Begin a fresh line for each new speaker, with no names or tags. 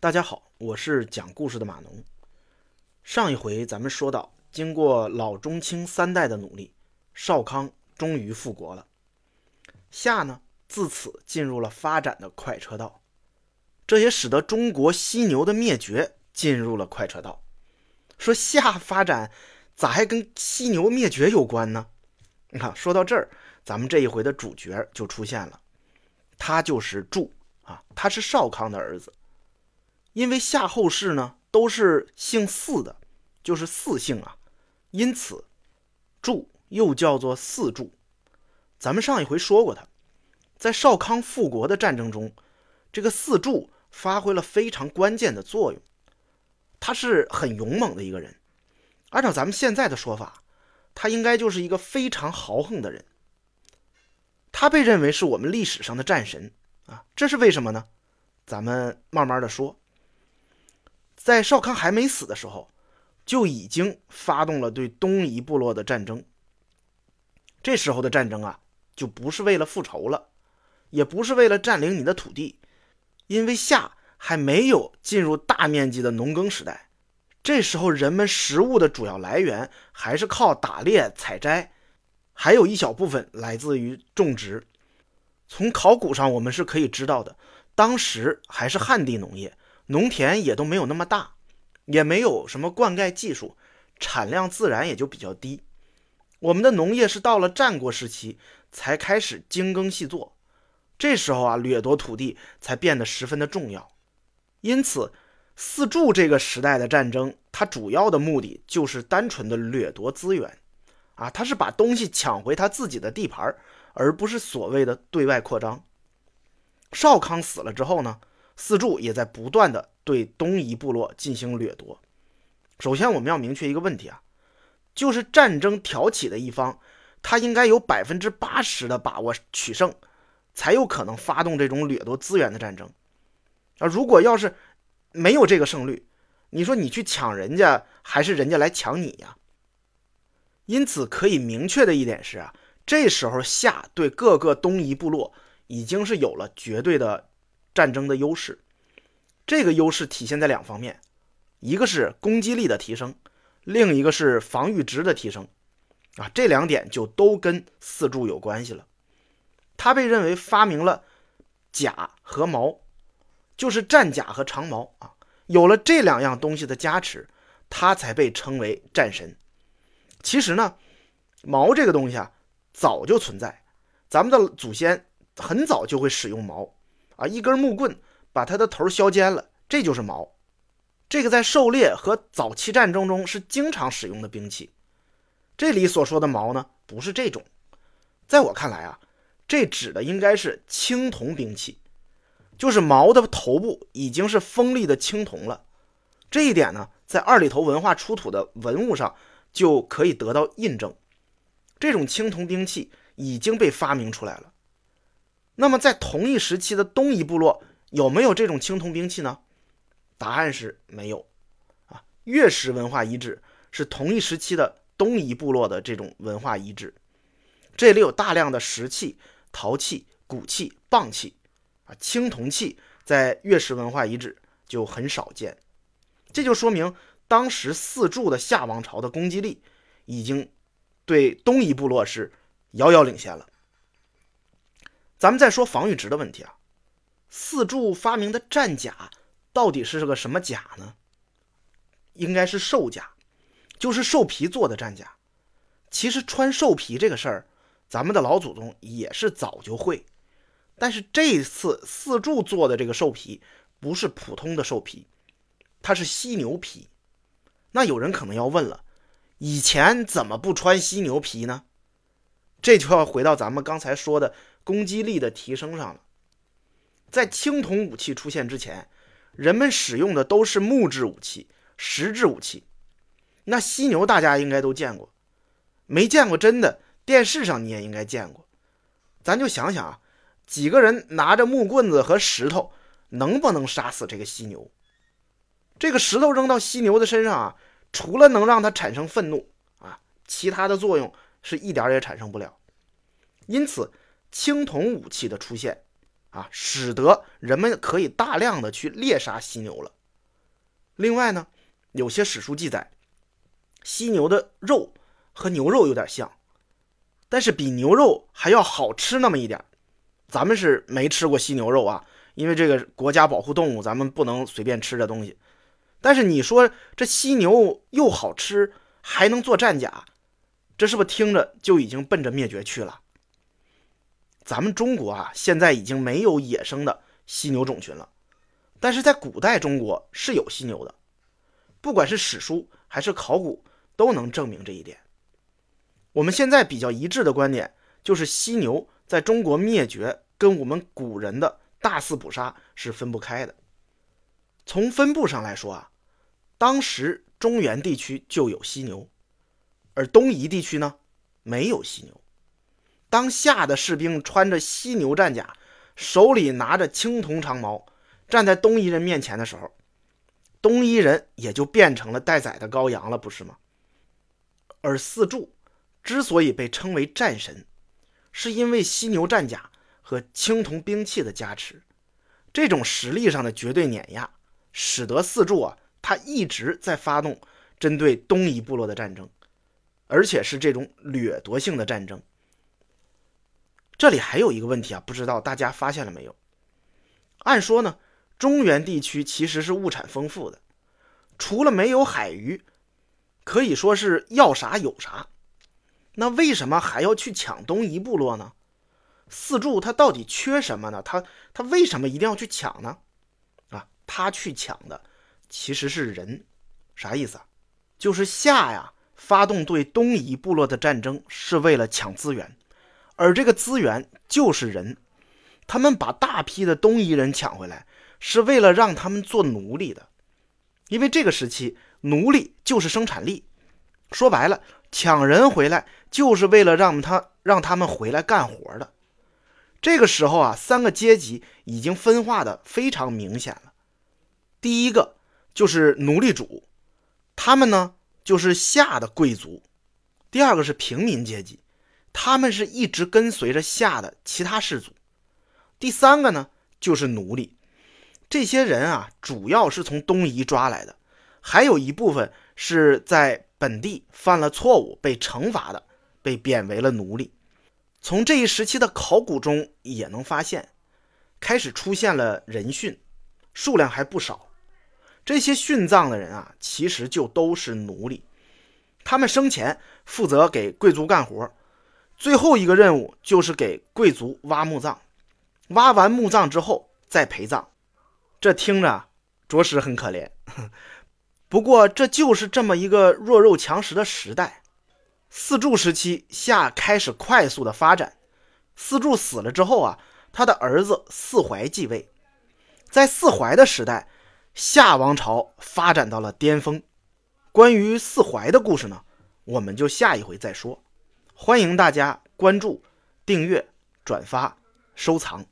大家好，我是讲故事的马农。上一回咱们说到，经过老中青三代的努力，少康终于复国了。夏呢，自此进入了发展的快车道，这也使得中国犀牛的灭绝进入了快车道。说夏发展咋还跟犀牛灭绝有关呢？你看，说到这儿，咱们这一回的主角就出现了，他就是祝啊，他是少康的儿子。因为夏后氏呢都是姓四的，就是四姓啊，因此祝又叫做四祝。咱们上一回说过，他在少康复国的战争中，这个四柱发挥了非常关键的作用。他是很勇猛的一个人，按照咱们现在的说法，他应该就是一个非常豪横的人。他被认为是我们历史上的战神啊，这是为什么呢？咱们慢慢的说。在少康还没死的时候，就已经发动了对东夷部落的战争。这时候的战争啊，就不是为了复仇了，也不是为了占领你的土地，因为夏还没有进入大面积的农耕时代。这时候人们食物的主要来源还是靠打猎、采摘，还有一小部分来自于种植。从考古上我们是可以知道的，当时还是旱地农业。农田也都没有那么大，也没有什么灌溉技术，产量自然也就比较低。我们的农业是到了战国时期才开始精耕细作，这时候啊，掠夺土地才变得十分的重要。因此，四柱这个时代的战争，它主要的目的就是单纯的掠夺资源，啊，他是把东西抢回他自己的地盘，而不是所谓的对外扩张。少康死了之后呢？四柱也在不断的对东夷部落进行掠夺。首先，我们要明确一个问题啊，就是战争挑起的一方，他应该有百分之八十的把握取胜，才有可能发动这种掠夺资源的战争。啊，如果要是没有这个胜率，你说你去抢人家，还是人家来抢你呀？因此，可以明确的一点是啊，这时候夏对各个东夷部落已经是有了绝对的。战争的优势，这个优势体现在两方面，一个是攻击力的提升，另一个是防御值的提升。啊，这两点就都跟四柱有关系了。他被认为发明了甲和矛，就是战甲和长矛啊。有了这两样东西的加持，他才被称为战神。其实呢，矛这个东西啊，早就存在，咱们的祖先很早就会使用矛。啊，一根木棍把它的头削尖了，这就是矛。这个在狩猎和早期战争中是经常使用的兵器。这里所说的矛呢，不是这种。在我看来啊，这指的应该是青铜兵器，就是矛的头部已经是锋利的青铜了。这一点呢，在二里头文化出土的文物上就可以得到印证。这种青铜兵器已经被发明出来了。那么，在同一时期的东夷部落有没有这种青铜兵器呢？答案是没有。啊，月石文化遗址是同一时期的东夷部落的这种文化遗址，这里有大量的石器、陶器、骨器、蚌器，啊，青铜器在月石文化遗址就很少见。这就说明当时四柱的夏王朝的攻击力已经对东夷部落是遥遥领先了。咱们再说防御值的问题啊，四柱发明的战甲到底是个什么甲呢？应该是兽甲，就是兽皮做的战甲。其实穿兽皮这个事儿，咱们的老祖宗也是早就会，但是这次四柱做的这个兽皮不是普通的兽皮，它是犀牛皮。那有人可能要问了，以前怎么不穿犀牛皮呢？这就要回到咱们刚才说的。攻击力的提升上了。在青铜武器出现之前，人们使用的都是木质武器、石质武器。那犀牛大家应该都见过，没见过真的，电视上你也应该见过。咱就想想啊，几个人拿着木棍子和石头，能不能杀死这个犀牛？这个石头扔到犀牛的身上啊，除了能让它产生愤怒啊，其他的作用是一点也产生不了。因此。青铜武器的出现，啊，使得人们可以大量的去猎杀犀牛了。另外呢，有些史书记载，犀牛的肉和牛肉有点像，但是比牛肉还要好吃那么一点。咱们是没吃过犀牛肉啊，因为这个国家保护动物，咱们不能随便吃这东西。但是你说这犀牛又好吃，还能做战甲，这是不是听着就已经奔着灭绝去了？咱们中国啊，现在已经没有野生的犀牛种群了。但是在古代中国是有犀牛的，不管是史书还是考古，都能证明这一点。我们现在比较一致的观点就是，犀牛在中国灭绝跟我们古人的大肆捕杀是分不开的。从分布上来说啊，当时中原地区就有犀牛，而东夷地区呢没有犀牛。当夏的士兵穿着犀牛战甲，手里拿着青铜长矛。站在东夷人面前的时候，东夷人也就变成了待宰的羔羊了，不是吗？而四柱之所以被称为战神，是因为犀牛战甲和青铜兵器的加持，这种实力上的绝对碾压，使得四柱啊，他一直在发动针对东夷部落的战争，而且是这种掠夺性的战争。这里还有一个问题啊，不知道大家发现了没有？按说呢。中原地区其实是物产丰富的，除了没有海鱼，可以说是要啥有啥。那为什么还要去抢东夷部落呢？四柱他到底缺什么呢？他他为什么一定要去抢呢？啊，他去抢的其实是人，啥意思啊？就是夏呀发动对东夷部落的战争是为了抢资源，而这个资源就是人，他们把大批的东夷人抢回来。是为了让他们做奴隶的，因为这个时期奴隶就是生产力。说白了，抢人回来就是为了让他让他们回来干活的。这个时候啊，三个阶级已经分化的非常明显了。第一个就是奴隶主，他们呢就是夏的贵族；第二个是平民阶级，他们是一直跟随着夏的其他氏族；第三个呢就是奴隶。这些人啊，主要是从东夷抓来的，还有一部分是在本地犯了错误被惩罚的，被贬为了奴隶。从这一时期的考古中也能发现，开始出现了人殉，数量还不少。这些殉葬的人啊，其实就都是奴隶，他们生前负责给贵族干活，最后一个任务就是给贵族挖墓葬，挖完墓葬之后再陪葬。这听着着实很可怜，不过这就是这么一个弱肉强食的时代。四柱时期，夏开始快速的发展。四柱死了之后啊，他的儿子四怀继位。在四怀的时代，夏王朝发展到了巅峰。关于四怀的故事呢，我们就下一回再说。欢迎大家关注、订阅、转发、收藏。